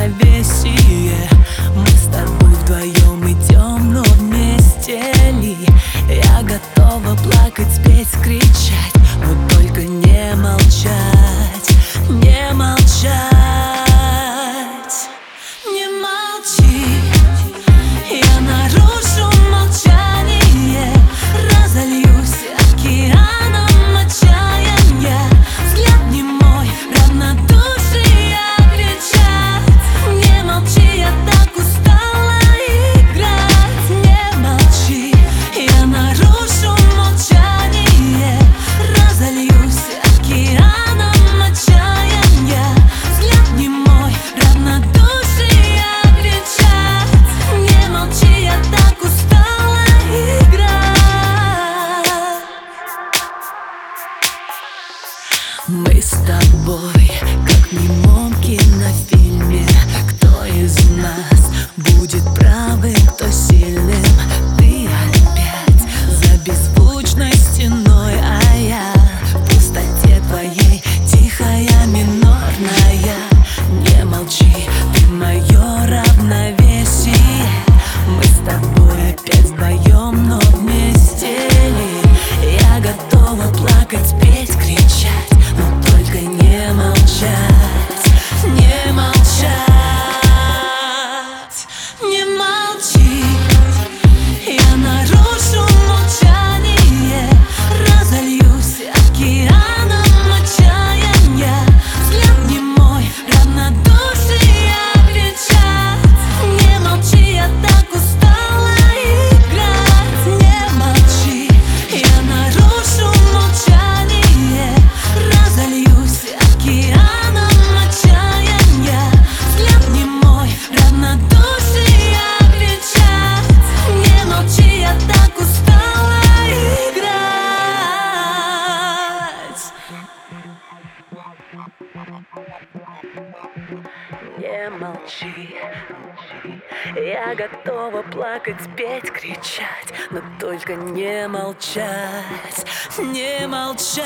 равновесие. Мы с тобой, как в немом кинофильме Кто из нас будет правым, кто сильным? Ты опять за беззвучной стеной А я в пустоте твоей, тихая, минорная. Не молчи, ты мое равновесие. Мы с тобой опять вдвоем, но вместе. Я готова плакать, петь, кричать Не молчи, я готова плакать, петь, кричать Но только не молчать, не молчать